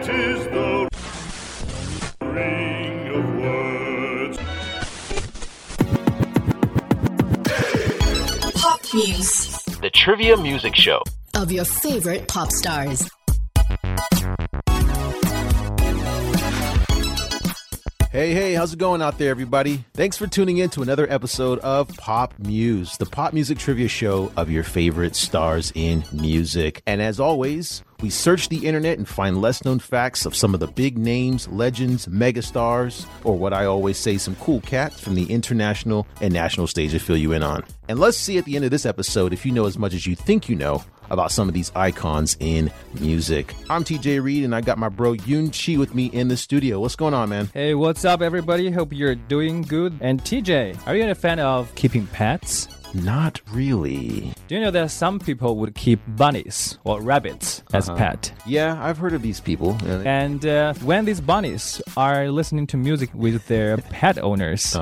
It is the ring of words. Pop Muse The Trivia Music Show. of your favorite pop stars. Hey, hey, how's it going out there, everybody? Thanks for tuning in to another episode of Pop Muse, the pop music trivia show of your favorite stars in music. And as always, we search the internet and find less known facts of some of the big names, legends, megastars, or what I always say, some cool cats from the international and national stage to fill you in on. And let's see at the end of this episode if you know as much as you think you know about some of these icons in music. I'm TJ Reed and I got my bro Yunqi with me in the studio. What's going on, man? Hey, what's up, everybody? Hope you're doing good. And TJ, are you a fan of keeping pets? Not really. Do you know that some people would keep bunnies or rabbits as pet? Yeah, I've heard of these people. Uh, And uh, when these bunnies are listening to music with their pet owners,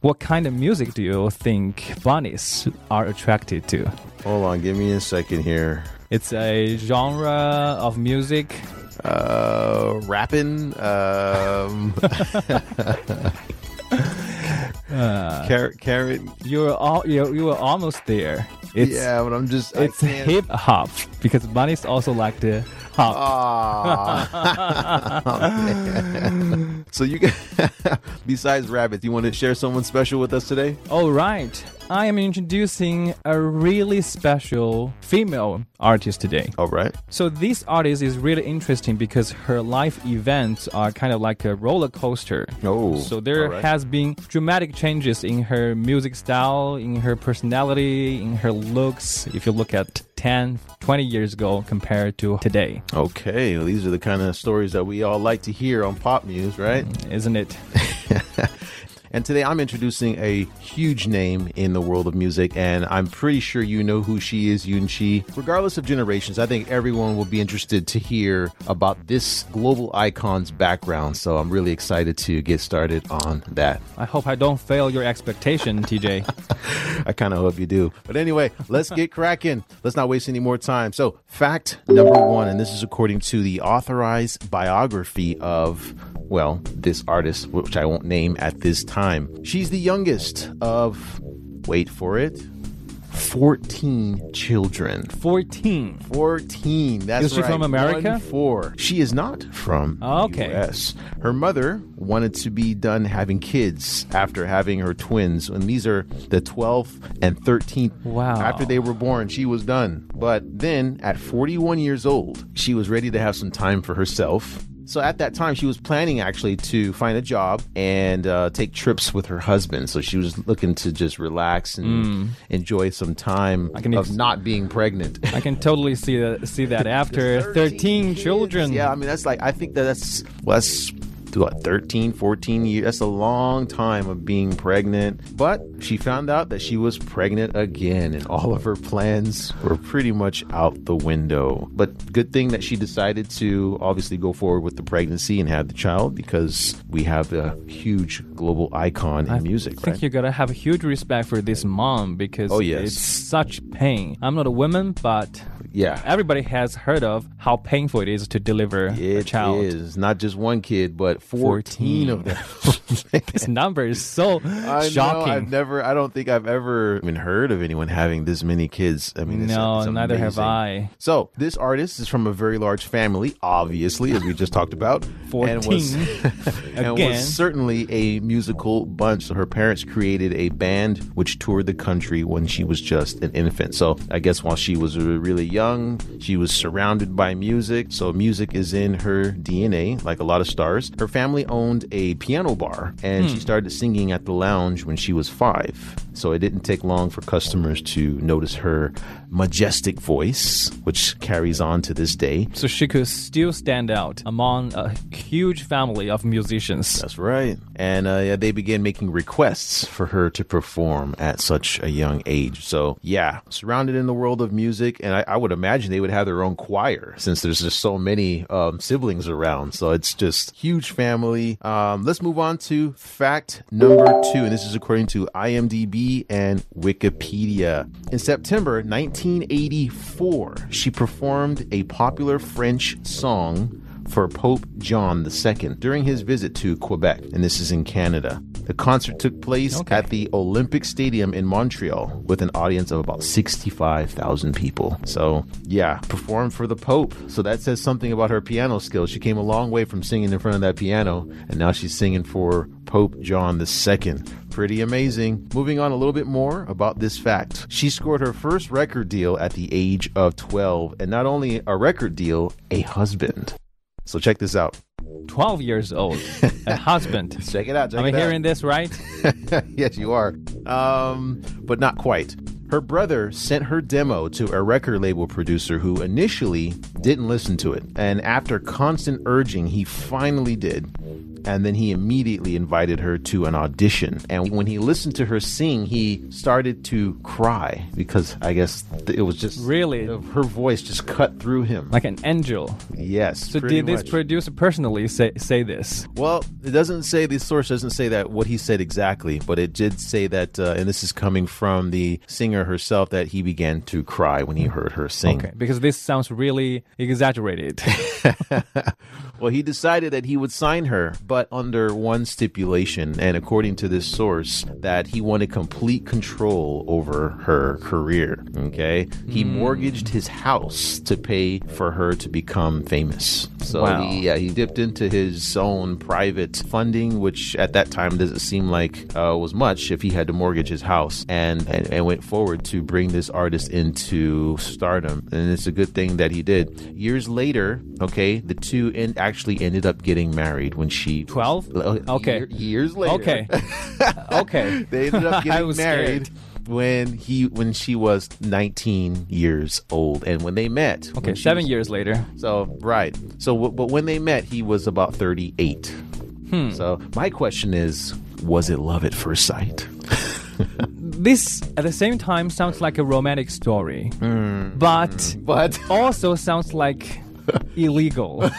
what kind of music do you think bunnies are attracted to? Hold on, give me a second here. It's a genre of music. Uh, rapping. Um, Uh, carrot, carrot. You're all you you were almost there. It's yeah, but I'm just. It's hip hop because bunnies also like to hop. Oh, so you, get- besides rabbits, you want to share someone special with us today? All right. I am introducing a really special female artist today. All right. So this artist is really interesting because her life events are kind of like a roller coaster. Oh, So there right. has been dramatic changes in her music style, in her personality, in her looks. If you look at 10, 20 years ago compared to today, Okay, well, these are the kind of stories that we all like to hear on Pop Muse, right? Mm, isn't it? And today I'm introducing a huge name in the world of music, and I'm pretty sure you know who she is, Yunqi. Regardless of generations, I think everyone will be interested to hear about this global icon's background. So I'm really excited to get started on that. I hope I don't fail your expectation, TJ. I kind of hope you do. But anyway, let's get cracking. Let's not waste any more time. So, fact number one, and this is according to the authorized biography of, well, this artist, which I won't name at this time. She's the youngest of, wait for it, 14 children. 14. 14. That's Is she right. from America? One four. She is not from oh, Okay. the US. Her mother wanted to be done having kids after having her twins, and these are the 12th and 13th. Wow. After they were born, she was done. But then, at 41 years old, she was ready to have some time for herself. So at that time, she was planning actually to find a job and uh, take trips with her husband. So she was looking to just relax and enjoy some time. I can of ex- not being pregnant. I can totally see that see that after 13 children. Yeah, I mean that's like I think that that's well, that's what 13, 14 years. That's a long time of being pregnant. But she found out that she was pregnant again, and all of her plans were pretty much out the window. But good thing that she decided to obviously go forward with the pregnancy and have the child because we have a huge global icon in I music, I think right? you gotta have a huge respect for this mom because Oh, yes. it's such pain. I'm not a woman, but Yeah. everybody has heard of how painful it is to deliver a child. is not just one kid, but 14, of them. This number is so I shocking. know. I've never. I don't think I've ever even heard of anyone having this many kids. I mean, it's, no, it's neither have. I. So this artist is from a very large family, obviously, as we just talked about. And 14 was, and again. was certainly a musical bunch. So her parents created a band which toured the country when she was just an infant. So I guess while she was really young, she was surrounded by music. So music is in her DNA, like a lot of stars. Her family owned a piano bar, and she hmm. started singing at the lounge when she was five. So it didn't take long for customers to notice her majestic voice, which carries on to this day. So she could still stand out among a huge family of musicians. That's right. And uh, yeah, they began making requests for her to perform at such a young age. So, yeah, surrounded in the world of music. And I, I would imagine they would have their own choir since there's just so many um, siblings around. So it's just huge family. Um, let's move on to fact number two. And this is according to IMDb and Wikipedia. In September 1984, she performed a popular French song for Pope John II during his visit to Quebec, and this is in Canada. The concert took place Okay. at the Olympic Stadium in Montreal with an audience of about 65,000 people. So, yeah, performed for the Pope. So that says something about her piano skills. She came a long way from singing in front of that piano, and now she's singing for Pope John II. Pretty amazing. Moving on a little bit more about this fact. She scored her first record deal at the age of 12, and not only a record deal, a husband. So check this out. 12 years old, a husband. Check it out. Check Am I out. hearing this right? yes, you are. Um, but not quite. Her brother sent her demo to a record label producer who initially didn't listen to it. And after constant urging, he finally did. And then he immediately invited her to an audition. And when he listened to her sing, he started to cry because I guess it was just Really? her voice just cut through him. Like an angel. yes. So did this much. producer personally say say this? Well, it doesn't say the source doesn't say that what he said exactly, but it did say that, uh, and this is coming from the singer herself, that he began to cry when he heard her sing. Okay, because this sounds really exaggerated. Well, he decided that he would sign her, but under one stipulation, and according to this source, that he wanted complete control over her career. Okay, he mortgaged his house to pay for her to become famous. So Wow. he, yeah, he dipped into his own private funding, which at that time doesn't seem like uh, was much if he had to mortgage his house, and, and and went forward to bring this artist into stardom. And it's a good thing that he did. Years later, okay, the two en- actually ended up getting married when she 12? Uh, Okay. year- years later. Okay. okay. they ended up getting married. scared. When he when she was 19 years old, and when they met, Okay, seven was- years later. so right. So w- but when they met, he was about 38. Hmm. So my question is, was it love at first sight? This, at the same time, sounds like a romantic story, Hmm. but But also sounds like illegal.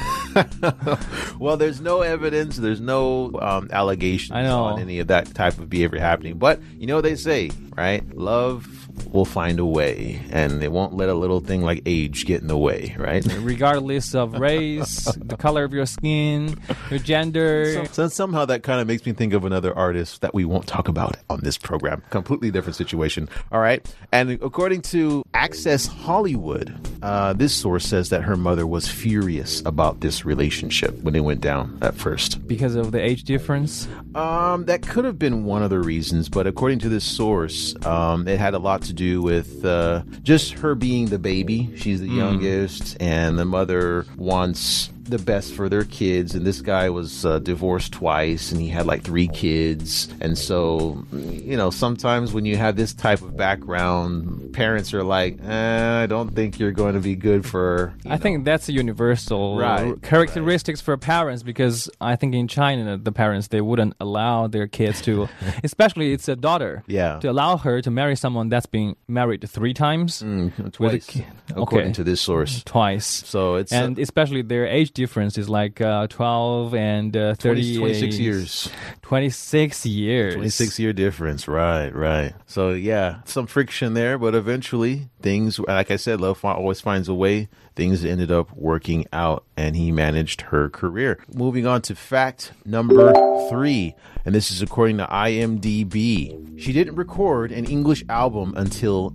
well, there's no evidence, there's no um, allegations on any of that type of behavior happening. But you know what they say, right? Love will find a way, and they won't let a little thing like age get in the way, right? regardless of race, the color of your skin, your gender. So somehow that kind of makes me think of another artist that we won't talk about on this program. Completely different situation. All right. And according to Access Hollywood, uh, this source says that her mother was furious about this relationship when it went down at first. because of the age difference. Um, that could have been one of the reasons, but according to this source, um, it had a lot to do with uh, just her being the baby. She's the youngest, and the mother wants the best for their kids. And this guy was uh, divorced twice, and he had like three kids. And so, you know, sometimes when you have this type of background, parents are like, eh, "I don't think you're going to be good for." I think that's a universal Right, characteristics for parents because I think in China the parents they wouldn't allow their kids to, especially it's a daughter, Yeah. to allow her to marry someone that's been married three times, know, with a twice, according okay. to this source. twice. So it's uh, and especially their age difference is like uh, 12 and uh, 30 20, 26 years. 26 years. 26 year difference. Right right. So yeah some friction there but eventually things like i said love always finds a way things ended up working out and he managed her career moving on to fact number three and this is according to imdb she didn't record an english album until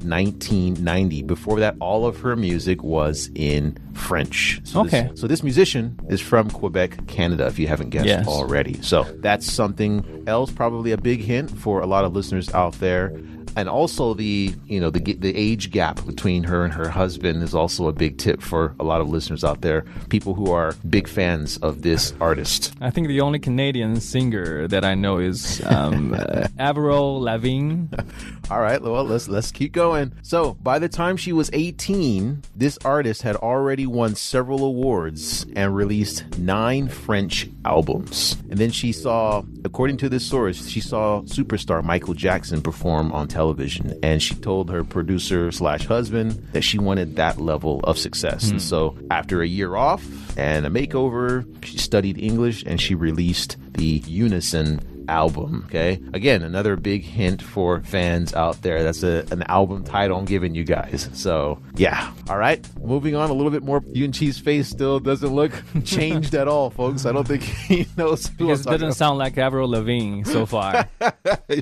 1990 before that all of her music was in french so Okay. this, so this musician is from quebec canada if you haven't guessed Yes. already so that's something else, probably a big hint for a lot of listeners out there. And also the you know the the age gap between her and her husband is also a big tip for a lot of listeners out there. People who are big fans of this artist. I think the only Canadian singer that I know is um, Avril Lavigne. All right, well let's let's keep going. So by the time she was 18, this artist had already won several awards and released nine French albums. And then she saw, according to this source, she saw superstar Michael Jackson perform on television, and she told her producer slash husband that she wanted that level of success. Hmm. And so after a year off and a makeover, she studied English and she released the Unison album. Okay, again, another big hint for fans out there. That's a, an album title I'm giving you guys. So yeah, all right. Moving on a little bit more. Yunqi's face still doesn't look changed at all, folks. I don't think he knows who Because it doesn't sound like Avril Lavigne so far.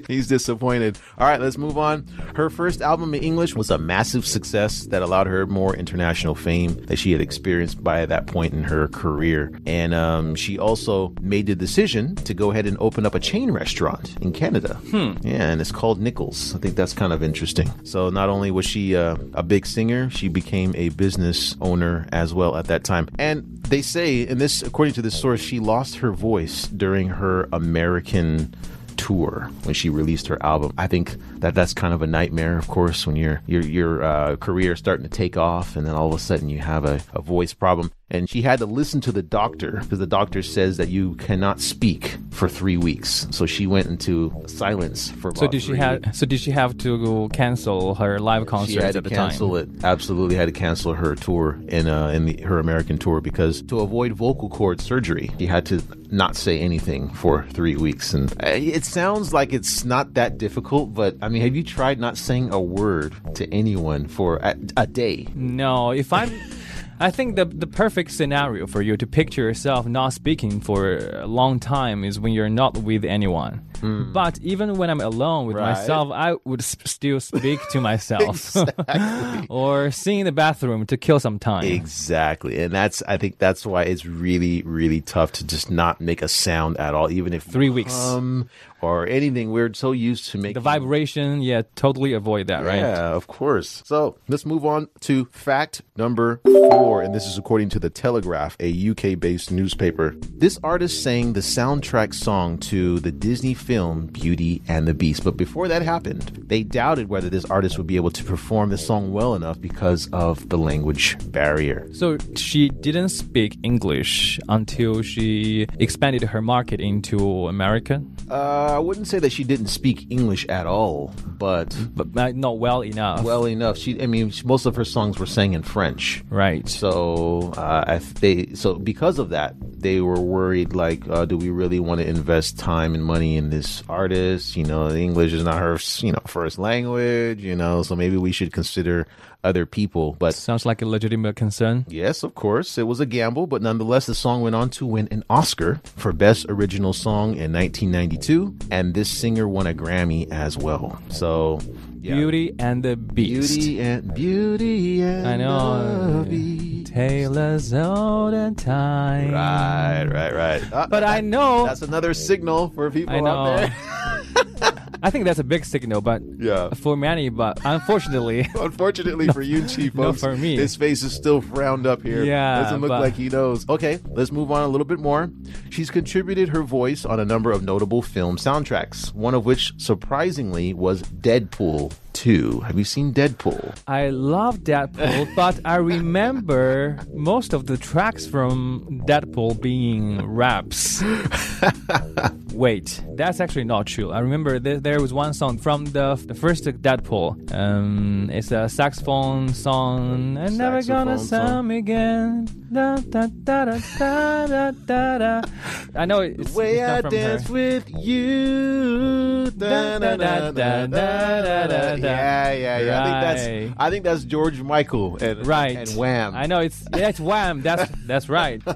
He's disappointed. All right, let's move on. Her first album in English was a massive success that allowed her more international fame that she had experienced by that point in her career. And um, she also made the decision to go ahead and open up a chain restaurant in Canada. Yeah, and it's called Nickels. I think that's kind of interesting. So not only was she uh, a big singer, she became a business owner as well at that time. And they say, and this, according to this source, she lost her voice during her American tour when she released her album. I think that that's kind of a nightmare, of course, when your your your uh, career is starting to take off, and then all of a sudden you have a, a voice problem. And she had to listen to the doctor because the doctor says that you cannot speak for three weeks. So she went into silence for. so did she have? So did she have to cancel her live concerts she had to at the cancel time? it. Absolutely had to cancel her tour in uh, in the, her American tour because to avoid vocal cord surgery, she had to not say anything for three weeks. And uh, it sounds like it's not that difficult, but I mean, have you tried not saying a word to anyone for a, a day? No, if I'm. I think the the perfect scenario for you to picture yourself not speaking for a long time is when you're not with anyone. Mm. But even when I'm alone with. Right. myself, I would s- still speak to myself or sing in the bathroom to kill some time. Exactly, and that's I think that's why it's really really tough to just not make a sound at all, even if Three weeks. hum or anything. We're so used to making The vibration, yeah, totally avoid that, right? Yeah, of course. So let's move on to fact number four, and this is according to The Telegraph, a UK based newspaper. This artist sang the soundtrack song to the Disney film Beauty and the Beast. But before that happened, they doubted whether this artist would be able to perform the song well enough because of the language barrier. So she didn't speak English until she expanded her market into America, Uh, I wouldn't say that she didn't speak English at all, but but not- well enough. well enough. She, I mean, most of her songs were sang in French. right. So uh, they so because of that, they were worried. Like, uh, do we really want to invest time and money in this artist? You know, English is not her, you know, first language. You know, so maybe we should consider other people. But Sounds like a legitimate concern. yes, of course, it was a gamble. But nonetheless, the song went on to win an Oscar for Best Original Song in 1992, and this singer won a Grammy as well. So. yeah. Beauty and the Beast. Beauty and beauty and I know. The Beast. Taylor's olden time. Right, right, right. Uh, But I know. that's another signal for people I know. out there. I think that's a big signal, but Yeah. for many, but unfortunately, Unfortunately for Yunqi, no, for me. his face is still frowned up here. Yeah, doesn't look but- like he knows. Okay, let's move on a little bit more. She's contributed her voice on a number of notable film soundtracks. One of which, surprisingly, was Deadpool 2. Have you seen Deadpool? I love Deadpool, but I remember most of the tracks from Deadpool being raps. Wait, that's actually not true. I remember th- there was one song from the, the first Deadpool. Um, it's a saxophone song. I'm never gonna Saxophone song. again. Da, da, da, da, da, da, da, da. I know it's, Way it's not I from dance her. with you. Da, da, da, da, da, da, da. Yeah, yeah, yeah. I think that's Right. I think that's George Michael and Right. and Wham. I know it's that's Wham. That's that's right.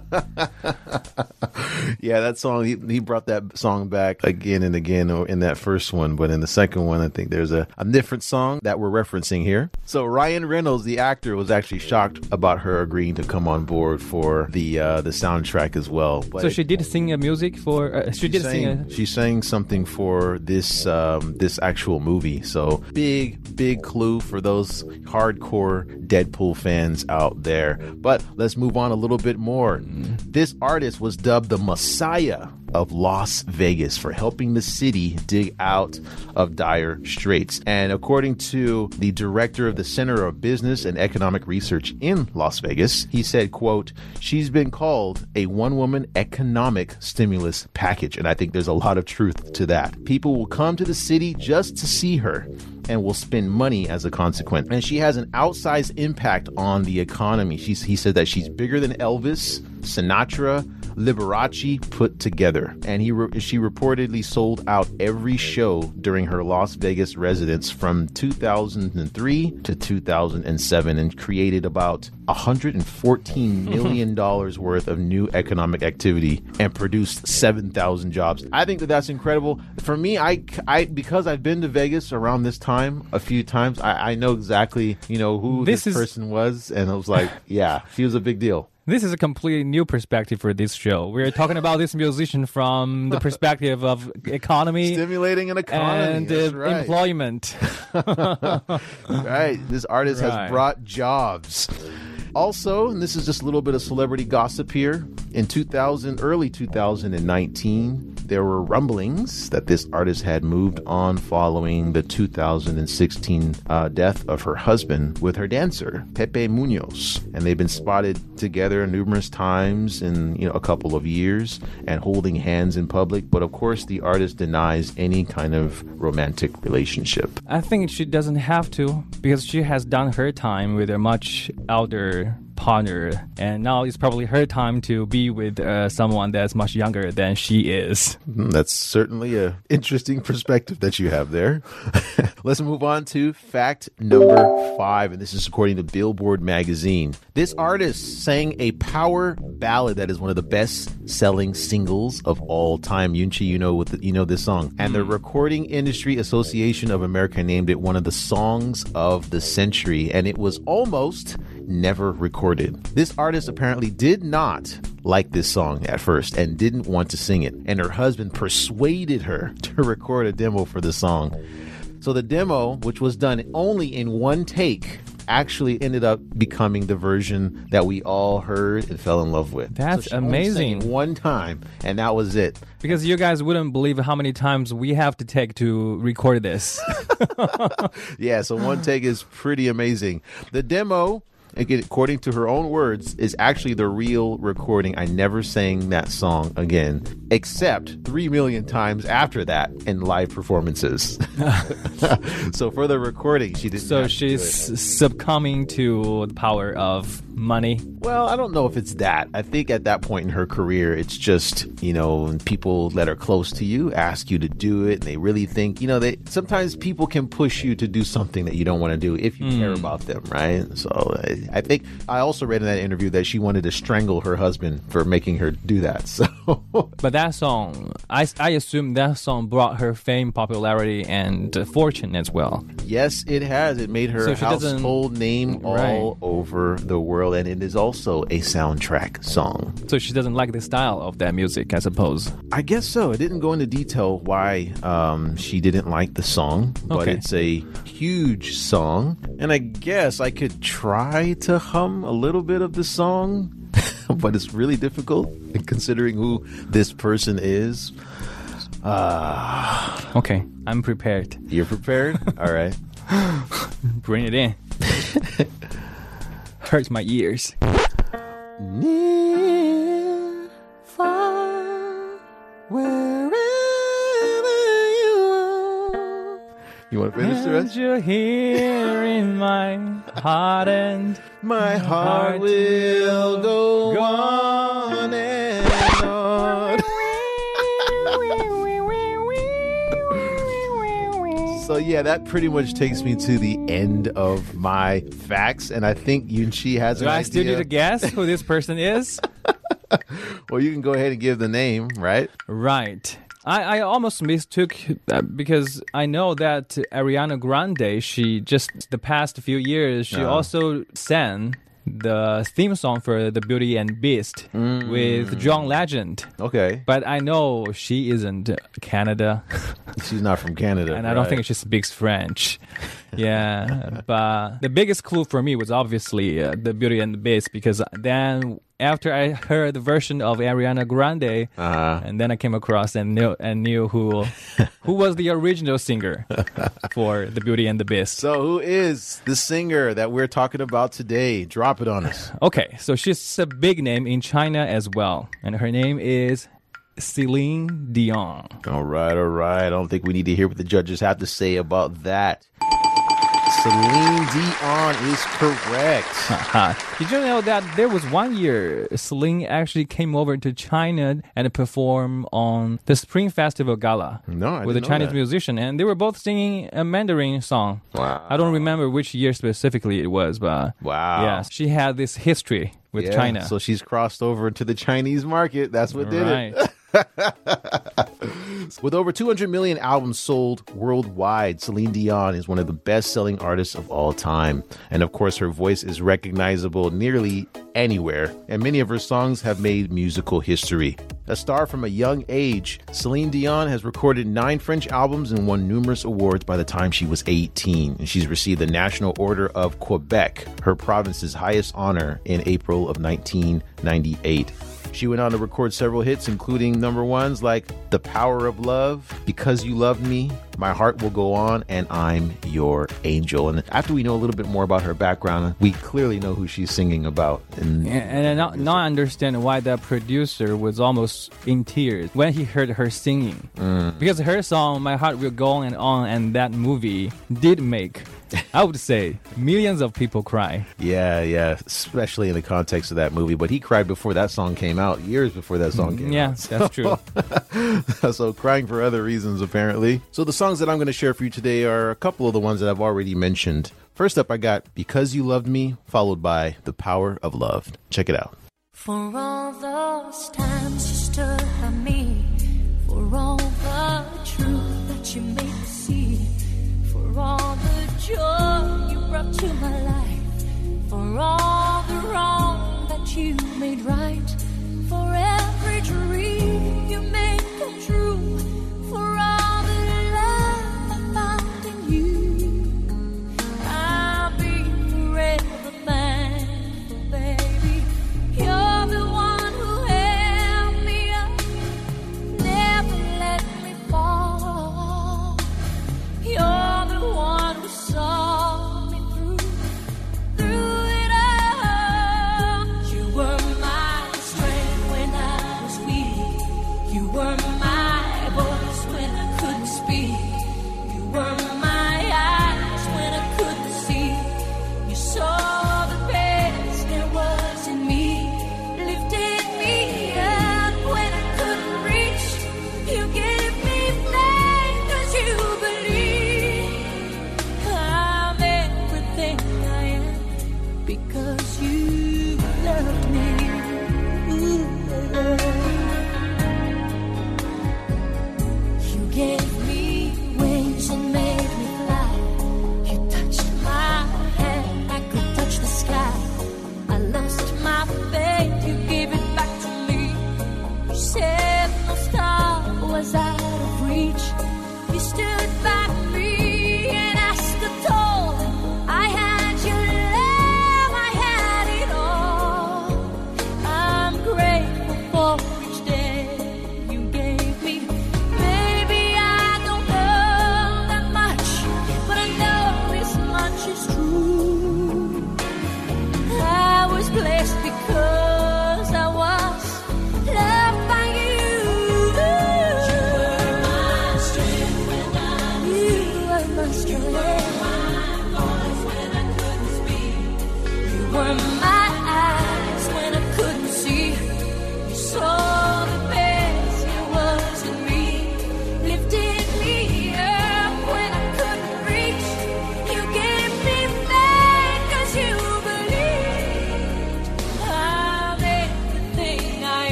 Yeah, that song he, he brought that song back again and again in that first one, but in the second one I think there's a, a different song that we're referencing here. So Ryan Reynolds, the actor, was actually shocked about her agreeing to come on board for the uh, the soundtrack as well. But So she did sing a music for. Uh, she did sing a. she sang something for this um, this actual movie. So big big clue for those hardcore Deadpool fans out there. But let's move on a little bit more. Mm-hmm. This artist was dubbed the Messiah of Las Vegas for helping the city dig out of dire straits. And according to the director of the Center of Business and Economic Research in Las Vegas, he said, quote, she's been called a one-woman economic stimulus package. And I think there's a lot of truth to that. People will come to the city just to see her and will spend money as a consequence. And she has an outsized impact on the economy. She's, he said that she's bigger than Elvis, Sinatra, Liberace put together. And he re- she reportedly sold out every show during her Las Vegas residence from 2003 to 2007 and created about 114 million dollars worth of new economic activity and produced 7,000 jobs. I think that that's incredible. For me, I, I because I've been to Vegas around this time a few times, I, I know exactly you know who This this, is- person was, and I was like, yeah, she was a big deal. This is a completely new perspective for this show. We're talking about this musician from the perspective of economy Stimulating an economy. and uh, right. employment. Right. This artist Right. has brought jobs. Also, and this is just a little bit of celebrity gossip here. In 2000, early 2019, there were rumblings that this artist had moved on following the 2016 uh, death of her husband with her dancer Pepe Munoz, and they've been spotted together numerous times in you know a couple of years and holding hands in public. But of course, the artist denies any kind of romantic relationship. I think she doesn't have to because she has done her time with a much elder partner, and now it's probably her time to be with uh, someone that's much younger than she is. Mm, That's certainly a interesting perspective that you have there. Let's move on to fact number five, and this is according to Billboard magazine. This artist sang a power ballad that is one of the best-selling singles of all time. Yunqi, you know what the, you know this song, and the Recording Industry Association of America named it one of the songs of the century, and it was almost never recorded. This artist apparently did not like this song at first and didn't want to sing it, and her husband persuaded her to record a demo for the song. So the demo, which was done only in one take, actually ended up becoming the version that we all heard and fell in love with. That's So she only sang amazing. One time, and that was it. Because you guys wouldn't believe how many times we have to take to record this. Yeah, so one take is pretty amazing. The demo, again, according to her own words, is actually the real recording. I never sang that song again, except three million times after that in live performances. so for the recording, she didn't. so have to do it. she's succumbing to the power of money. Well, I don't know if it's that. I think at that point in her career, it's just, you know, people that are close to you ask you to do it and they really think, you know, they sometimes people can push you to do something that you don't want to do if you care hmm. about them, right? So I, I think I also read in that interview that she wanted to strangle her husband for making her do that. So But that song, I, I assume that song brought her fame, popularity, and fortune as well. yes, it has. It made her So a household name all Right. over the world, and it is also a soundtrack song. So she doesn't like the style of that music, I suppose. I guess so. It didn't go into detail why um, she didn't like the song, but Okay. it's a huge song. And I guess I could try to hum a little bit of the song, but it's really difficult considering who this person is. Ah, Okay, I'm prepared. you're prepared? All right. Bring it in. Hurts my ears. Near, far, wherever you are. You want to finish the And rest? you're here in my heart and My heart heart will go go on and on. So yeah, that pretty much takes me to the end of my facts, and I think Yunqi has Do I still need to guess who this person is? well, you can go ahead and give the name, right? Right. I, I almost mistook uh, because I know that Ariana Grande, she just the past few years, she Uh-huh. also sang the theme song for The Beauty and Beast Mm. with John Legend. Okay, But I know she isn't Canada, she's not from Canada, and I don't right? think she speaks French. Yeah, but the biggest clue for me was obviously uh, The Beauty and the Beast because then after I heard the version of Ariana Grande, Uh-huh. and then I came across and knew and knew who who was the original singer for The Beauty and the Beast. So who is the singer that we're talking about today? Drop it on us. Okay, so she's a big name in China as well, and her name is Celine Dion. All right, all right. I don't think we need to hear what the judges have to say about that. Celine Dion is correct. Did you know that there was one year Celine actually came over to China and performed on the Spring Festival Gala No, I with a Chinese that. musician, and they were both singing a Mandarin song. Wow. I don't remember which year specifically it was, but Wow. yeah, she had this history with Yeah, China. So she's crossed over into the Chinese market. That's what did right. it. With over 200 million albums sold worldwide, Celine Dion is one of the best selling artists of all time. And of course, her voice is recognizable nearly anywhere, and many of her songs have made musical history. A star from a young age, Celine Dion has recorded nine French albums and won numerous awards by the time she was 18. And she's received the National Order of Quebec, her province's highest honor, in April of 1998. She went on to record several hits, including number ones like The Power of Love, Because You Love Me, My Heart Will Go On, and I'm Your Angel. And after we know a little bit more about her background, we clearly know who she's singing about. And And, and I not, not understand why that producer was almost in tears when he heard her singing. Mm. Because her song, My Heart Will Go On and On, and that movie did make, I would say, millions of people cry. yeah, yeah, especially in the context of that movie. But he cried before that song came out, years before that song came out. Yeah, out. that's true. so crying for other reasons apparently so the songs that i'm going to share for you today are a couple of the ones that i've already mentioned. First up i got because you loved me followed by the power of love. Check it out. For all those times you stood by me, for all the truth that you made me see, for all the joy you brought to my life, for all the wrong that you made right, for every dream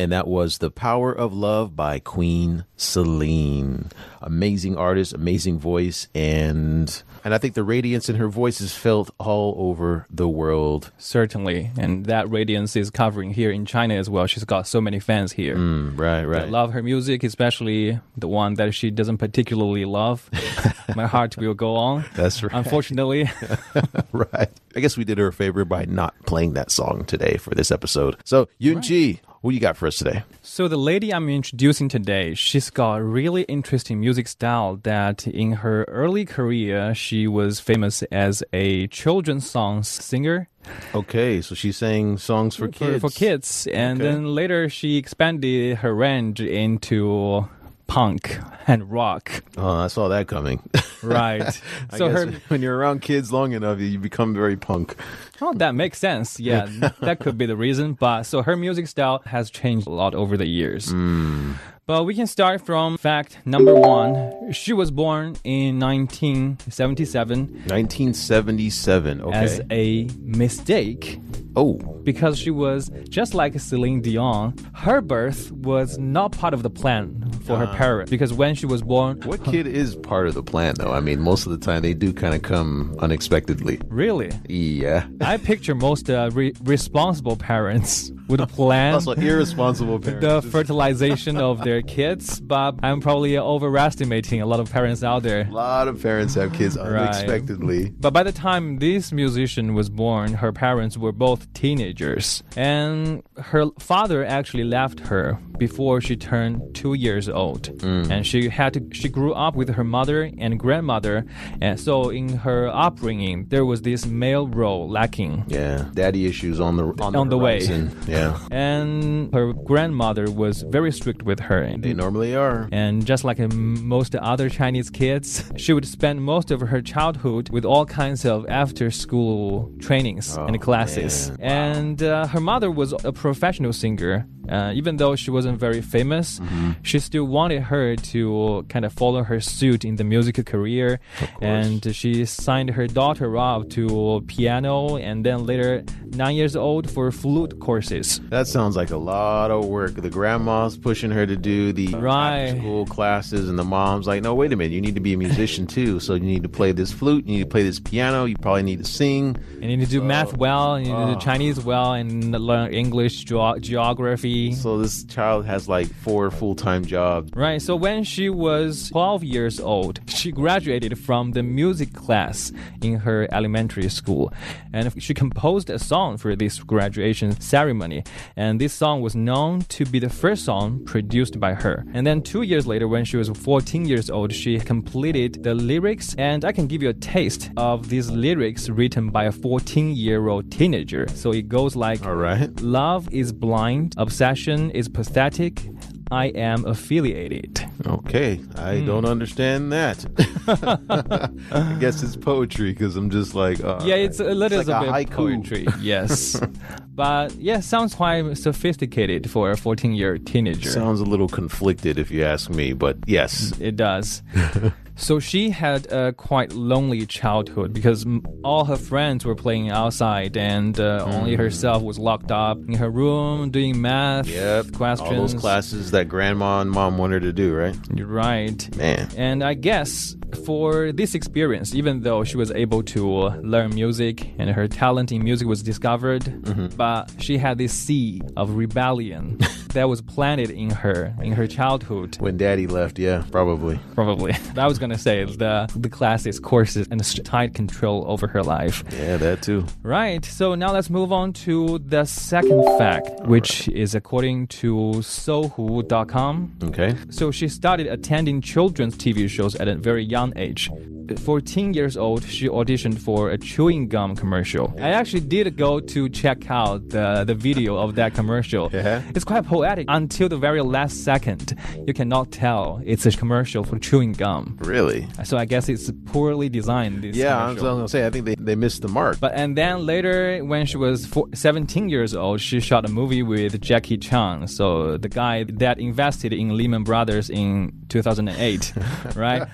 And that was The Power of Love by Queen Celine. Amazing artist, amazing voice, and and I think the radiance in her voice is felt all over the world. Certainly, and that radiance is covering here in China as well. She's got so many fans here. Mm, right, I right. love her music, especially the one that she doesn't particularly love. My heart will go on. That's right. Unfortunately, right. I guess we did her a favor by not playing that song today for this episode. So, Yunqi, what you got for us today? So the lady I'm introducing today, she's got a really interesting music style that in her early career she was famous as a children's songs singer Okay, so she sang songs for kids. for kids and Okay. then later she expanded her range into punk and rock. Oh, I saw that coming. Right. So her when you're around kids long enough, you become very punk. Oh, that makes sense. Yeah, that could be the reason. But so her music style has changed a lot over the years. Hmm. But we can start from fact number one. She was born in 1977 1977. Okay. as a mistake oh, because she was just like Celine Dion. Her birth was not part of the plan for her parents because when she was born, what kid is part of the plan, though? I mean, most of the time they do kind of come unexpectedly. really, Yeah. I picture most uh, re- responsible parents would plan. Also, irresponsible parents. the fertilization of their kids, but I'm probably overestimating a lot of parents out there. a lot of parents have kids unexpectedly. But by the time this musician was born, her parents were both teenagers. And her father actually left her before she turned two years old. Mm. And she had to she grew up with her mother and grandmother. And so in her upbringing there was this male role lacking. Yeah, daddy issues on the on, On the way. Yeah, And her grandmother was very strict with her. They normally are. And just like most other Chinese kids, she would spend most of her childhood with all kinds of after school trainings and classes. man. And uh, her mother was a professional singer. Uh, even though she wasn't very famous, she still wanted her to kind of follow her suit in the music career. And she signed her daughter up to piano and then later, nine years old, for flute courses. That sounds like a lot of work. The grandma's pushing her to do the Right. school classes, and the mom's like, "No, wait a minute. You need to be a musician too. So you need to play this flute. You need to play this piano. You probably need to sing." And you need to do math well, and you need to do Chinese well, and learn English, geo- geography. So this child has like four full-time jobs. Right, so when she was 12 years old, she graduated from the music class in her elementary school. And she composed a song for this graduation ceremony. And this song was known to be the first song produced by her. And then two years later, when she was 14 years old, she completed the lyrics. And I can give you a taste of these lyrics written by a 14 year old teenager. So it goes like All right. Love is blind, obsession is pathetic. I am affiliated. Okay, I don't understand that. I guess it's poetry because I'm just like, uh, Yeah, it's a little like a bit haiku. poetry. Yes, but yeah, sounds quite sophisticated for a 14-year teenager. Sounds a little conflicted if you ask me, but yes. it does. so she had a quite lonely childhood because all her friends were playing outside, and uh, only Hmm. herself was locked up in her room doing math Yep. questions. All those classes that grandma and mom wanted her to do, right? You're right. Man. And I guess for this experience, even though she was able to learn music and her talent in music was discovered, Mm-hmm. but she had this seed of rebellion that was planted in her in her childhood. When daddy left, yeah, probably. Probably, I was gonna say the the classes, courses, and tight control over her life. Yeah, that too. Right. So now let's move on to the second fact, which is according to Sohu.com. Okay. So she started attending children's TV shows at a very young age. 14 years old, she auditioned for a chewing gum commercial. Oh. I actually did go to check out the, the video of that commercial. Yeah. It's quite poetic until the very last second. You cannot tell it's a commercial for chewing gum. Really? So I guess it's poorly designed. This Yeah, I was commercial. gonna say. I think they, they missed the mark. But and then later, when she was four, 17 years old, she shot a movie with Jackie Chan. So the guy that invested in Lehman Brothers in 2008, right?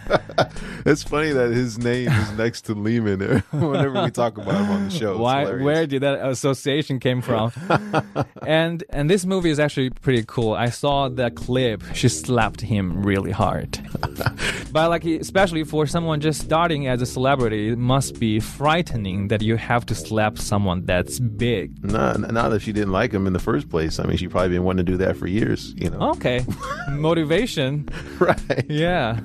it's funny that his name is next to Lehman whenever we talk about him on the show. It's Why? hilarious. Where did that association came from? and and this movie is actually pretty cool. I saw the clip. She slapped him really hard. but like, especially for someone just starting as a celebrity, it must be frightening that you have to slap someone that's big. Not, not if she didn't like him in the first place. I mean, she probably been wanting to do that for years. You know. Okay, motivation. Right. Yeah,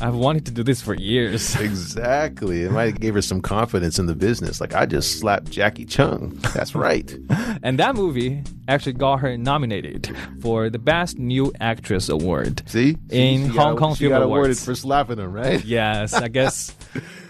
I've wanted to do this for years. Exactly. It might have gave her some confidence in the business. Like I just slapped Jackie Chan. That's right. And that movie actually got her nominated for the Best New Actress award. See, In She Hong got- Kong she Film got awarded Awards. for slapping him, right? Yes, I guess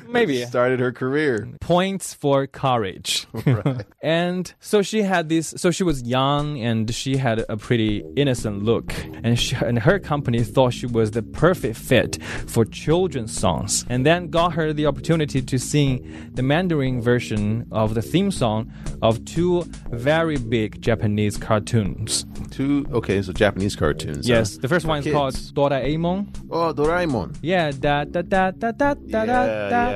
maybe started her career. points for courage. and so she had this. So she was young and she had a pretty innocent look, and she, and her company thought she was the perfect fit for children's songs, and then got her the opportunity to sing the Mandarin version of the theme song of two very big Japanese cartoons. Two okay, so Japanese cartoons. Yes, huh? the first one is kids. called Doraemon. Oh, Doraemon. Yeah, da da da da da da da Yeah, da yeah,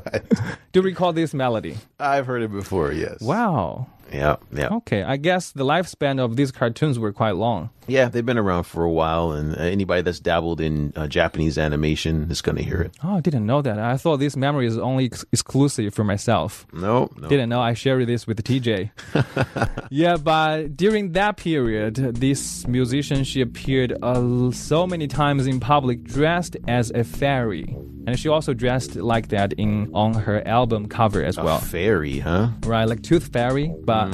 Do you recall this melody? I've heard it before. Yes. Wow. Yeah. Yeah. Okay, I guess the lifespan of these cartoons were quite long. Yeah. They've been around for a while, and uh, anybody that's dabbled in uh, Japanese animation is going to hear it. Oh, I didn't know that. I thought this memory is only ex- exclusive for myself. No. no. Didn't know I shared this with TJ. yeah, but during that period, this musician she appeared uh, so many times in public dressed as a fairy, and she also dressed like that in on her album cover as A well. fairy, huh? Right, like Tooth Fairy, but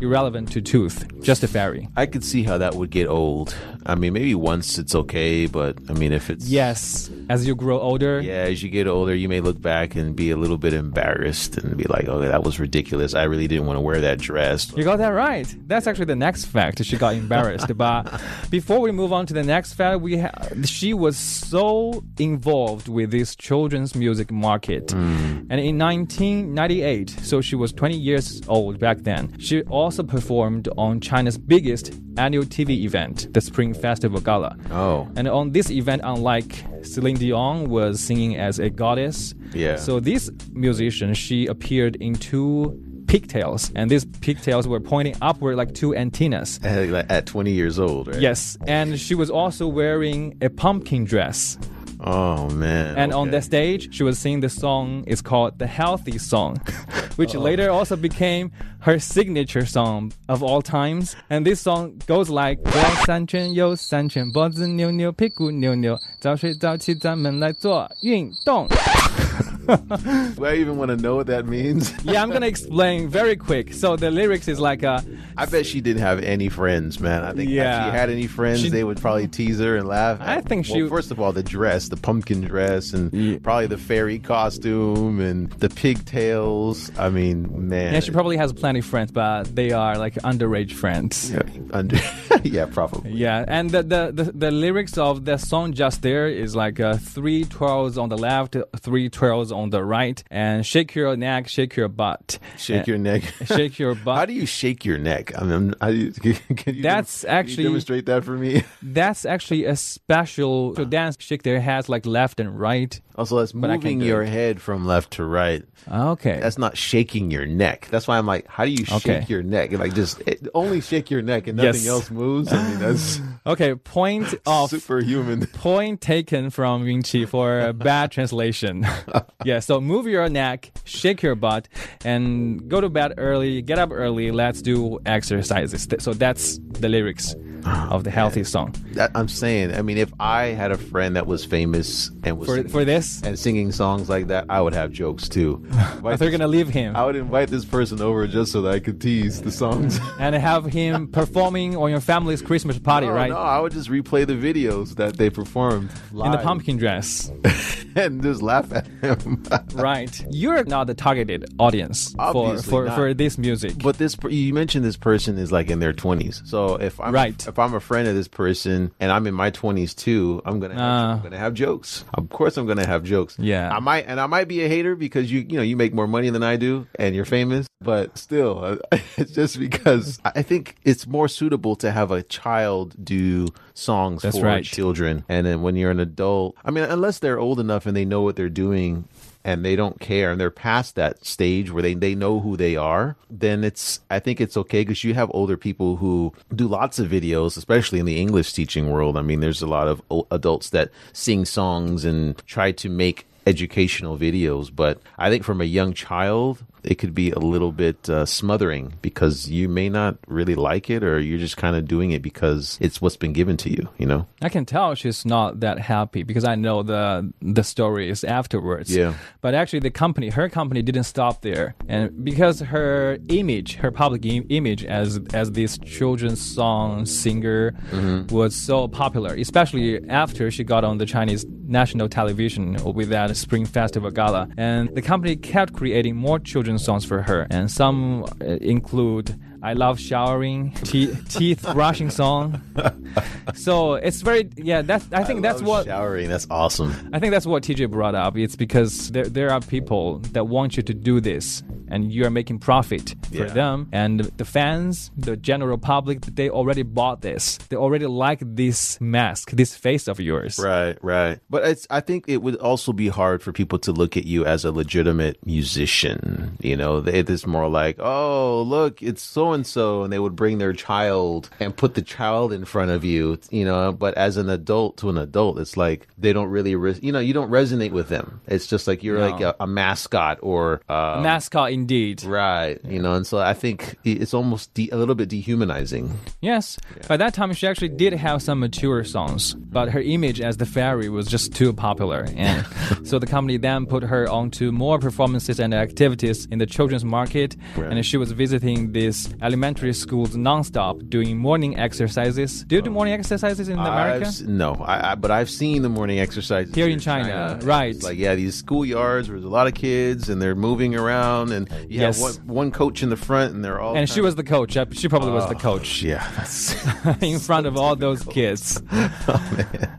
irrelevant to tooth, just a fairy. I could see how that would get old. I mean, maybe once it's okay, but I mean, if it's Yes, as you grow older, Yeah, as you get older, you may look back and be a little bit embarrassed and be like, "Oh, that was ridiculous. I really didn't want to wear that dress." You got that right. That's actually the next fact. She got embarrassed. but before we move on to the next fact, we ha- she was so involved with this children's music market, mm. and in 1998, so she was 20 years old back then. She also performed on China's biggest annual TV event, the Spring Festival Gala. Oh. And on this event, unlike Celine Dion was singing as a goddess, Yeah. So this musician, she appeared in two pigtails, and these pigtails were pointing upward like two antennas. At, at 20 years old, right? Yes, and she was also wearing a pumpkin dress. Oh man. And on okay. the stage, she was singing the song. It's called "The Healthy Song," which Oh. later also became her signature song of all times. And this song goes like: 左三圈，右三圈，脖子扭扭，屁股扭扭，早睡早起，咱们来做运动。 Do I even want to know what that means? yeah, I'm gonna explain very quick. So the lyrics is like uh I bet she didn't have any friends, man. I think if Yeah. she had any friends, She- they would probably tease her and laugh. I think well, she- First of all, the dress, the pumpkin dress, and Yeah. probably the fairy costume and the pigtails. I mean, man. yeah, she probably has plenty of friends, but they are like underage friends. Yeah, under. yeah, probably. Yeah, and the, the, the, the lyrics of the song just there is like uh, three twirls on the left, three twirls on the right, and shake your neck, shake your butt. Shake And- your neck. Shake your butt. How do you shake your neck? I mean, you, can you That's you actually- demonstrate that for me. That's actually a special so dance. Shake their heads like left and right. Also, that's I can't moving do your it. head from left to right. Okay. That's not shaking your neck. That's why I'm like, how do you shake Okay. your neck? Like, just it, only shake your neck and nothing Yes. else moves. I mean, that's okay, point of superhuman. point taken from Yunqi for a bad translation. yeah, so move your neck, shake your butt, and go to bed early, get up early, let's do exercises. Th- So that's the lyrics of the healthy song. That, I'm saying, I mean, if I had a friend that was famous and was For, singing, for this, and singing songs like that, I would have jokes too. if they're gonna leave him I would invite this person over just so that I could tease the songs. and have him performing on your family's Christmas party, no, right? No, I would just replay the videos that they performed In the pumpkin dress. and just laugh at him. right. You're not the targeted audience for, Obviously for, not. for this music. But this, you mentioned this person is like in their twenties. So if I'm Right. if I'm a friend of this person and I'm in my twenties too, I'm gonna have, Ah. I'm gonna have jokes. Of course, I'm gonna have jokes. Yeah. I might and I might be a hater because you you know you make more money than I do and you're famous. But still, uh, it's just because I think it's more suitable to have a child do songs That's for right. children, and then when you're an adult, I mean, unless they're old enough and they know what they're doing and they don't care and they're past that stage where they, they know who they are, then it's I think it's okay because you have older people who do lots of videos, especially in the English teaching world. I mean, there's a lot of adults that sing songs and try to make educational videos, but I think from a young child, it could be a little bit uh, smothering because you may not really like it or you're just kind of doing it because it's what's been given to you, you know? I can tell she's not that happy because I know the the story is afterwards. Yeah. But actually, the company, her company, didn't stop there, and because her image, her public im- image as as this children's song singer was so popular, especially after she got on the Chinese national television with that Spring Festival gala, and the company kept creating more children's songs for her, and some uh, include. I love showering, te- teeth brushing song. So it's very yeah. That's I think that's love what showering. That's awesome. I think that's what TJ brought up. It's because there there are people that want you to do this and you are making profit for Yeah. them. And the fans, the general public, they already bought this. They already like this mask, this face of yours. Right, right. But it's I think it would also be hard for people to look at you as a legitimate musician. You know, they- it's more like, oh, look, it's so and so, and they would bring their child and put the child in front of you. You know, but as an adult to an adult, it's like they don't really, res- you know, you don't resonate with them. It's just like you're No. like a, a mascot or. Uh, Mascot indeed. Right, you know, and so I think it's almost de- a little bit dehumanizing. Yes. By that time, she actually did have some mature songs, but her image as the fairy was just too popular. And so the company then put her onto more performances and activities in the children's market. Right. And she was visiting these elementary schools nonstop, doing morning exercises. Do you do morning exercises in America? I've no, I, I, but I've seen the morning exercises Here in China, right. It's like yeah, these schoolyards where there's a lot of kids and they're moving around, and you Yes. have one, one coach in the front, and they're all And she was the coach. Uh, She probably was the coach. yeah, in front of all those kids.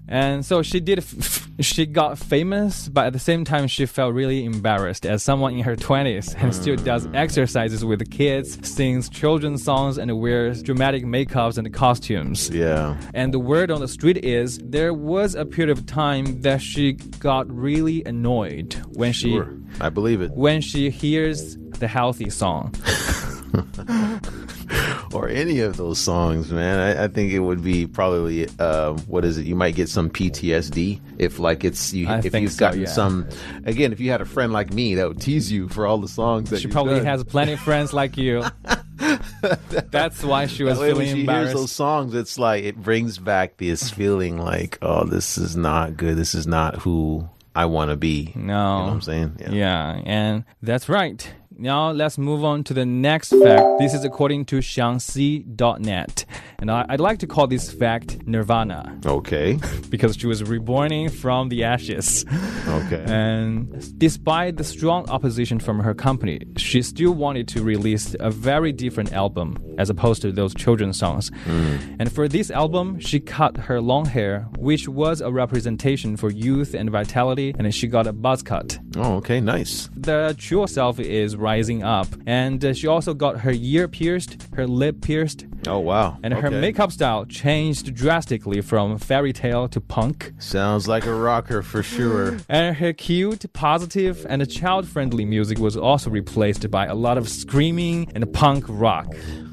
And so she did. F- she got famous, but at the same time, she felt really embarrassed as someone in her twenties and still does exercises with the kids, sings children's songs, and wears dramatic makeups and costumes. yeah. And the word on the street is there was a period of time that she got really annoyed when she Sure, I believe it. when she hears the healthy song. Or any of those songs, man. I, I think it would be probably uh, what is it? You might get some PTSD if like it's you. I if you've so, gotten yeah. some. Again, if you had a friend like me that would tease you for all the songs that She probably done. has plenty of friends like you. That's why she was That way when she hears those songs, it's like it brings back this feeling like, oh, this is not good. This is not who I want to be. No. You know what I'm saying? Yeah. and that's right. Now let's move on to the next fact. This is according to Xiangxi.net. And I, I'd like to call this fact Nirvana Okay. because she was reborn from the ashes. Okay. And despite the strong opposition from her company, she still wanted to release a very different album as opposed to those children's songs. Mm. And for this album, she cut her long hair, which was a representation for youth and vitality, and she got a buzz cut. oh, okay. Nice. The true self is rising up, and uh, she also got her ear pierced, her lip pierced, Oh, wow. and her makeup style changed drastically from fairy tale to punk. Sounds like a rocker for sure. And her cute, positive, and child friendly music was also replaced by a lot of screaming and punk rock.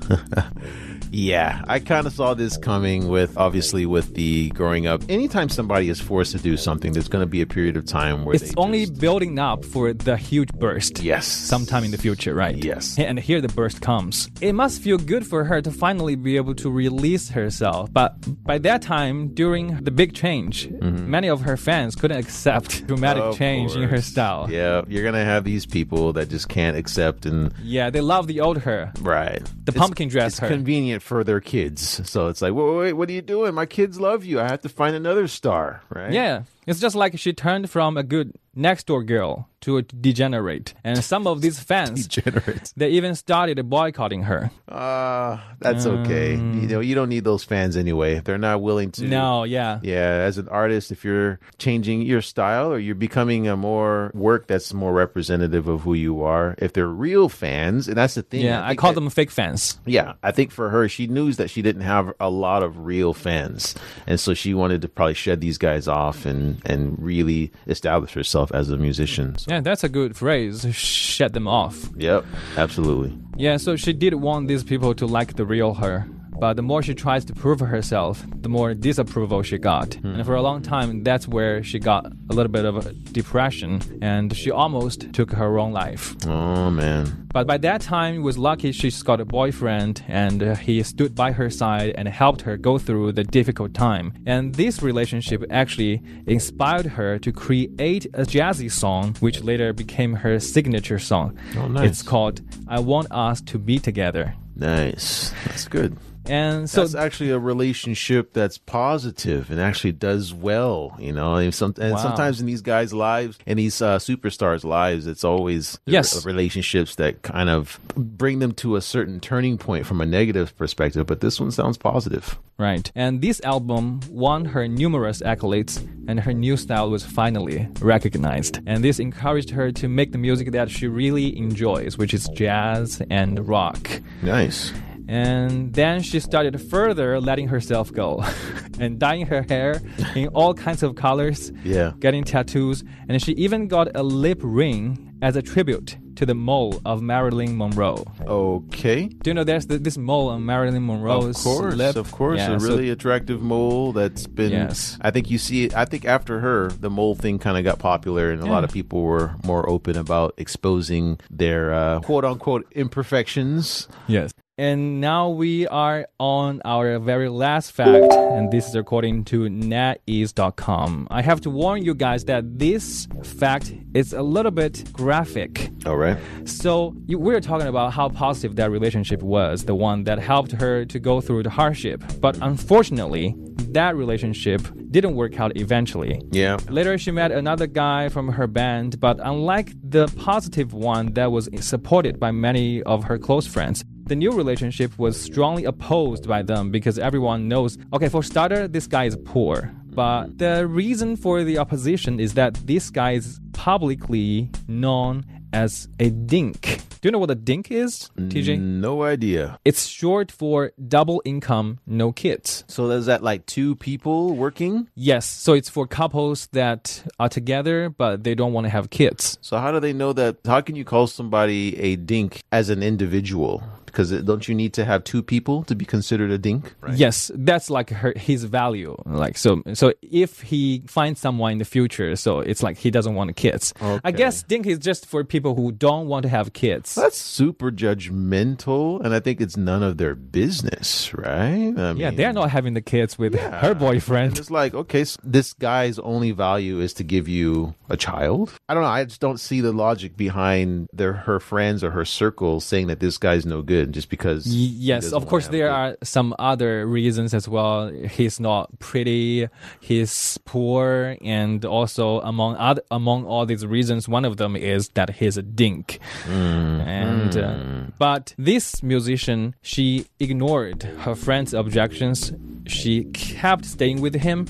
Yeah, I kind of saw this coming with obviously with the growing up. Anytime somebody is forced to do something, there's going to be a period of time where It's only just- building up for the huge burst. yes, Sometime in the future, right? Yes. And here the burst comes. It must feel good for her to finally be able to release herself. But by that time, during the big change, many of her fans couldn't accept dramatic Mm-hmm. Of change in her style. Yeah, you're gonna have these people that just can't accept and Yeah, they love the old her. right. The pumpkin dress It's her. convenient for their kids, so it's like, wait, wait, what are you doing? My kids love you. I have to find another star, right? Yeah, it's just like she turned from a good next door girl to a degenerate. And some of these fans, degenerates. they even started boycotting her. Uh, that's okay. You know, you don't need those fans anyway. If they're not willing to. No, yeah. Yeah, as an artist, if you're changing your style or you're becoming a more work that's more representative of who you are, if they're real fans, and that's the thing. Yeah, I, think call that- them fake fans. Yeah, I think for her, she knew that she didn't have a lot of real fans, and so she wanted to probably shed these guys off and and really establish herself as a musician. So, Yeah, that's a good phrase. Shut them off. Yep, absolutely. Yeah, so she did want these people to like the real her. But the more she tries to prove herself, the more disapproval she got. And for a long time, that's where she got a little bit of a depression and she almost took her own life. Oh man, But by that time, it was lucky she's got a boyfriend and uh, he stood by her side and helped her go through the difficult time. And this relationship actually inspired her to create a jazzy song, which later became her signature song. Oh, nice. It's called I Want Us to Be Together. nice. That's good. And so that's actually a relationship that's positive and actually does well, you know. And, some, and Wow. sometimes in these guys' lives, and these uh, superstars' lives, it's always Yes. relationships that kind of bring them to a certain turning point from a negative perspective. But this one sounds positive. Right. And this album won her numerous accolades, and her new style was finally recognized. And this encouraged her to make the music that she really enjoys, which is jazz and rock. Nice. And then she started further letting herself go and dyeing her hair in all kinds of colors, Yeah. getting tattoos, and she even got a lip ring as a tribute to the mole of Marilyn Monroe. Okay. Do you know there's th- this mole on Marilyn Monroe's Of course, lip? of course, Yeah, a so- really attractive mole that's been. Yes. I think you see it. I think after her, the mole thing kind of got popular, and a lot of people were more open about exposing their uh, quote unquote imperfections. Yes. And now we are on our very last fact, and this is according to netease.com. I have to warn you guys that this fact is a little bit graphic. All right. So you, we are talking about how positive that relationship was, the one that helped her to go through the hardship. But unfortunately, that relationship didn't work out eventually. Yeah. Later, she met another guy from her band, but unlike the positive one that was supported by many of her close friends, the new relationship was strongly opposed by them because everyone knows okay, for starter, this guy is poor. But the reason for the opposition is that this guy is publicly known as a dink. Do you know what a dink is, TJ? Mm, no idea. It's short for double income, no kids. So is that like two people working? Yes, so it's for couples that are together but they don't want to have kids. So how do they know that? How can you call somebody a dink as an individual? Because don't you need to have two people to be considered a dink? Right. Yes, that's like her, his value. Like so, so if he finds someone in the future, so it's like he doesn't want kids. I guess dink is just for people who don't want to have kids. That's super judgmental, and I think it's none of their business, right? I yeah, mean, they're not having the kids with her boyfriend. It's like, okay, s this guy's only value is to give you a child. I don't know. I just don't see the logic behind their her friends or her circle saying that this guy's no good just because. Yes, of course, there are some other reasons as well. He's not pretty, he's poor, and also among other, among all these reasons, one of them is that he's a dink. And uh, but this musician, she ignored her friend's objections. She kept staying with him,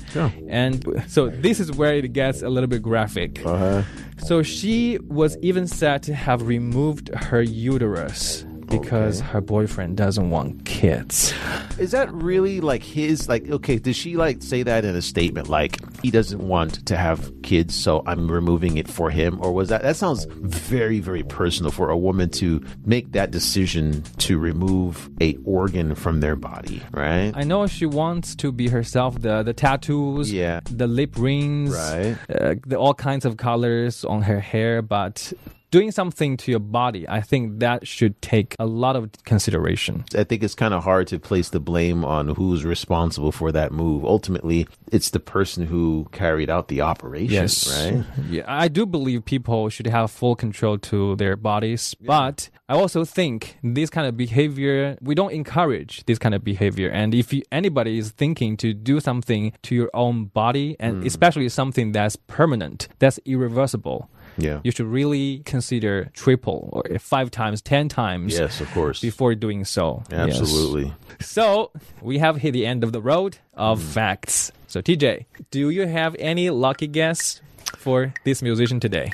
and so this is where it gets a little bit graphic. Uh-huh. So she was even said to have removed her uterus because her boyfriend doesn't want kids. Is that really like his like okay, did she like say that in a statement like he doesn't want to have kids so I'm removing it for him or was that that sounds very very personal for a woman to make that decision to remove a organ from their body, right? I know she wants to be herself. The the tattoos, Yeah. the lip rings, Right. uh, the all kinds of colors on her hair, but. Doing something to your body, I think that should take a lot of consideration. I think it's kind of hard to place the blame on who's responsible for that move. Ultimately, it's the person who carried out the operation, right? Yeah, I do believe people should have full control to their bodies, but I also think this kind of behavior we don't encourage this kind of behavior. And if you, anybody is thinking to do something to your own body, and Hmm. especially something that's permanent, that's irreversible, Yeah. you should really consider triple or five times, ten times. Yes, of course. Before doing so, Yes. Absolutely. So we have hit the end of the road of mm. facts. So TJ, do you have any lucky guess for this musician today?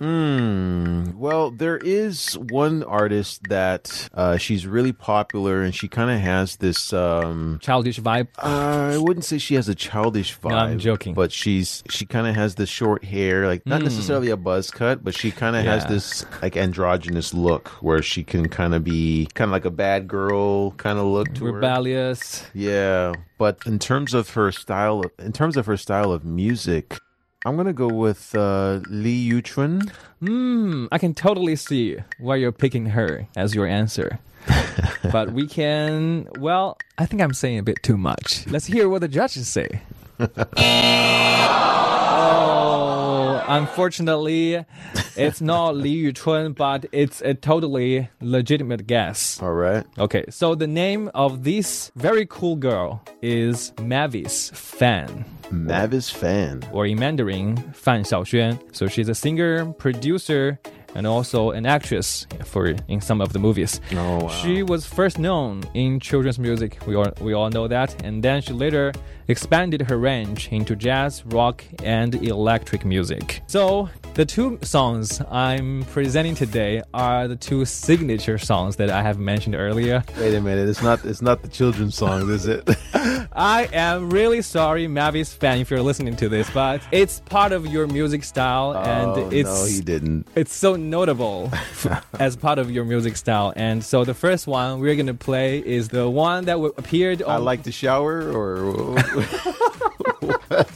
Hmm. Well, there is one artist that uh, she's really popular, and she kind of has this. Um, Childish vibe. uh, I wouldn't say she has a childish vibe. I'm joking. But she's she kind of has this short hair, like not necessarily a buzz cut, but she kind of has Hmm. This like androgynous look where she can kind of be kind of like a bad girl kind of look to her. Rebellious. Yeah, but in terms of her style, of, in terms of her style of music, I'm gonna go with uh, Li Yuchun. Hmm, I can totally see why you're picking her as your answer. but we can, well, I think I'm saying a bit too much. Let's hear what the judges say. oh, unfortunately, it's not Li Yuchun, but it's a totally legitimate guess. All right. Okay, so the name of this very cool girl is Mavis Fan, Mavis Fan. or in Mandarin, Fan Xiaoxuan. So she's a singer, producer, and also an actress for in some of the movies. Oh, wow. She was first known in children's music. We all we all know that, and then she later expanded her range into jazz, rock, and electric music. So the two songs I'm presenting today are the two signature songs that I have mentioned earlier. Wait a minute. It's not. It's not the children's song, is it? I am really sorry, Mavis Fan, if you're listening to this, but it's part of your music style, oh, and it's no, he didn't. it's so notable as part of your music style. And so the first one we're gonna play is the one that appeared on. I like to shower, or what?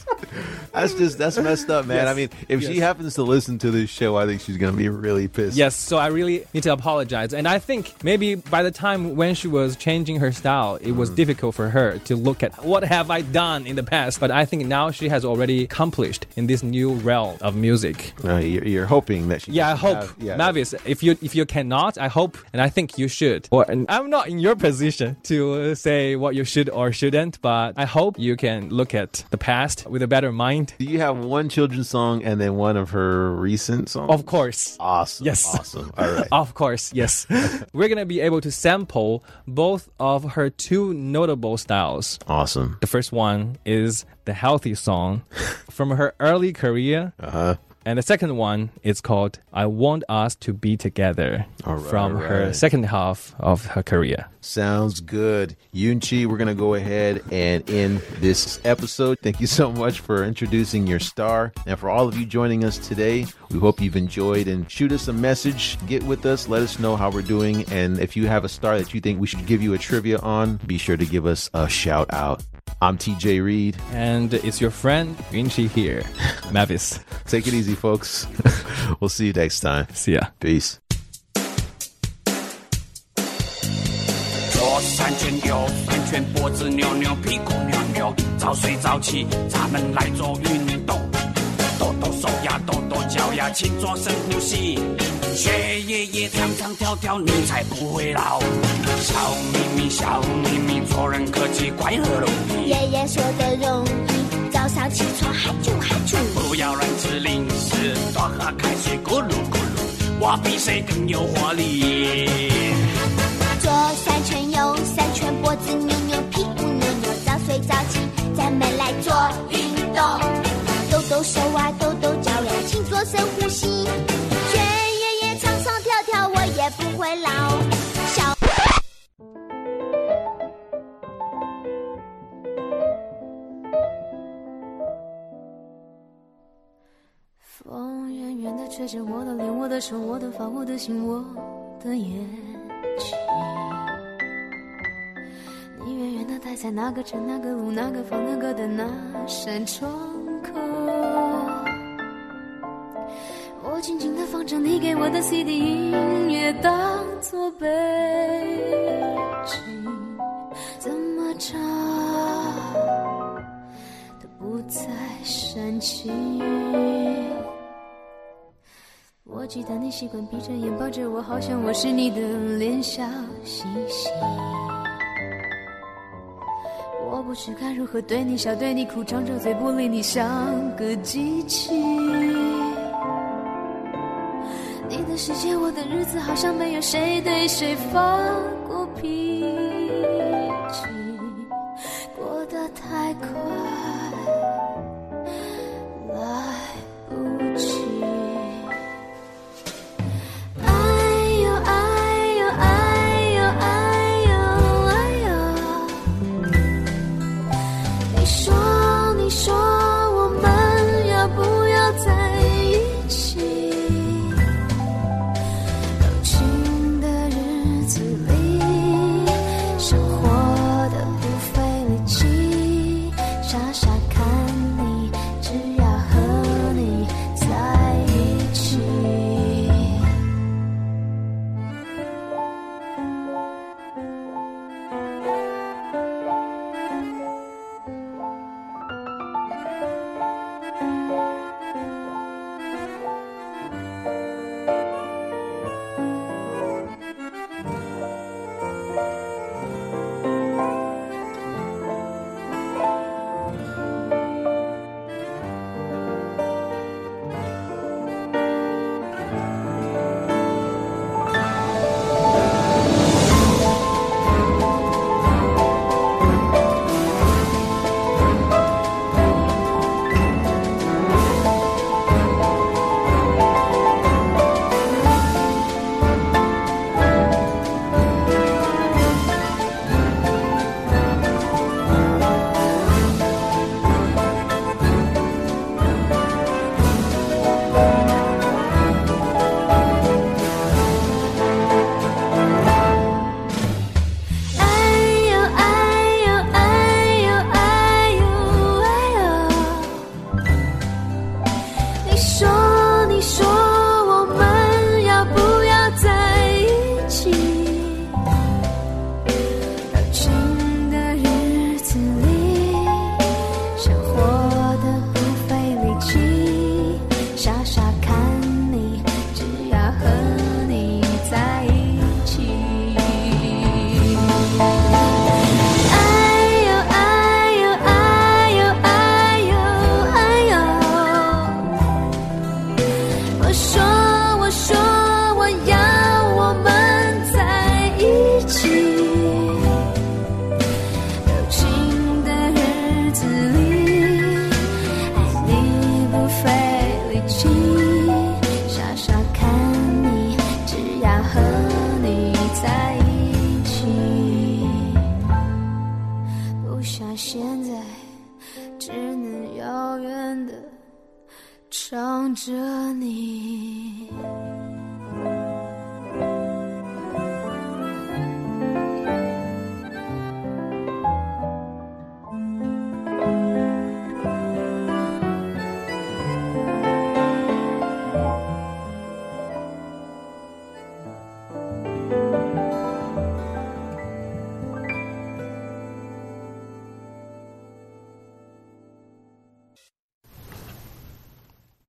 That's just that's messed up, man. Yes. I mean, if she happens to listen to this show, I think she's gonna be really pissed. Yes, so I really need to apologize. And I think maybe by the time when she was changing her style, it Mm. was difficult for her to look at what have I done in the past. But I think now she has already accomplished in this new realm of music. Uh, you're, you're hoping that she. Yeah, I hope, have- yeah. Mavis. If you if you cannot, I hope, and I think you should. Or I'm not in your position to uh, say what you should or shouldn't, but I hope you can look at the past with a better mind. Do you have one children's song and then one of her recent songs? Of course. Awesome. Yes. Awesome. All right. Of course, yes. We're gonna be able to sample both of her two notable styles. awesome. The first one is the healthy song from her early career. Uh huh. And the second one is called I Want Us to Be Together right, from her second half of her career. Sounds good. Yunqi, we're going to go ahead and end this episode. Thank you so much for introducing your star. And for all of you joining us today, we hope you've enjoyed and shoot us a message. Get with us. Let us know how we're doing. And if you have a star that you think we should give you a trivia on, be sure to give us a shout out. I'm TJ Reed. And it's your friend Yunqi here, Mavis. Take it easy, folks. we'll see you next time. See ya. Peace. 抖抖手呀，抖抖脚呀，勤做深呼吸，学爷爷唱唱跳跳，你才不会老。小秘密，小秘密，做人客气，快乐容易。爷爷说的容易，早上起床嗨啾嗨啾。不要乱吃零食，多喝开水，咕噜咕噜，我比谁更有活力。左三圈，右三圈，脖子扭扭，屁股扭扭，早睡早起，咱们来做运动，抖手啊，抖抖脚呀，请做深呼吸，血液也唱唱跳跳，我也不会老。小风远远的吹着我的脸，我的手，我的发，我的心，我的眼睛。你远远的待在那个城、那个路、那个房、那个的那扇窗口。我静静的放着你给我的 CD 音乐，当作背景，怎么唱都不再煽情。我记得你习惯闭着眼抱着我，好像我是你的脸笑嘻嘻。我不知该如何对你笑，对你哭，张着嘴不理你，像个机器。你的世界，我的日子，好像没有谁对谁发过脾气，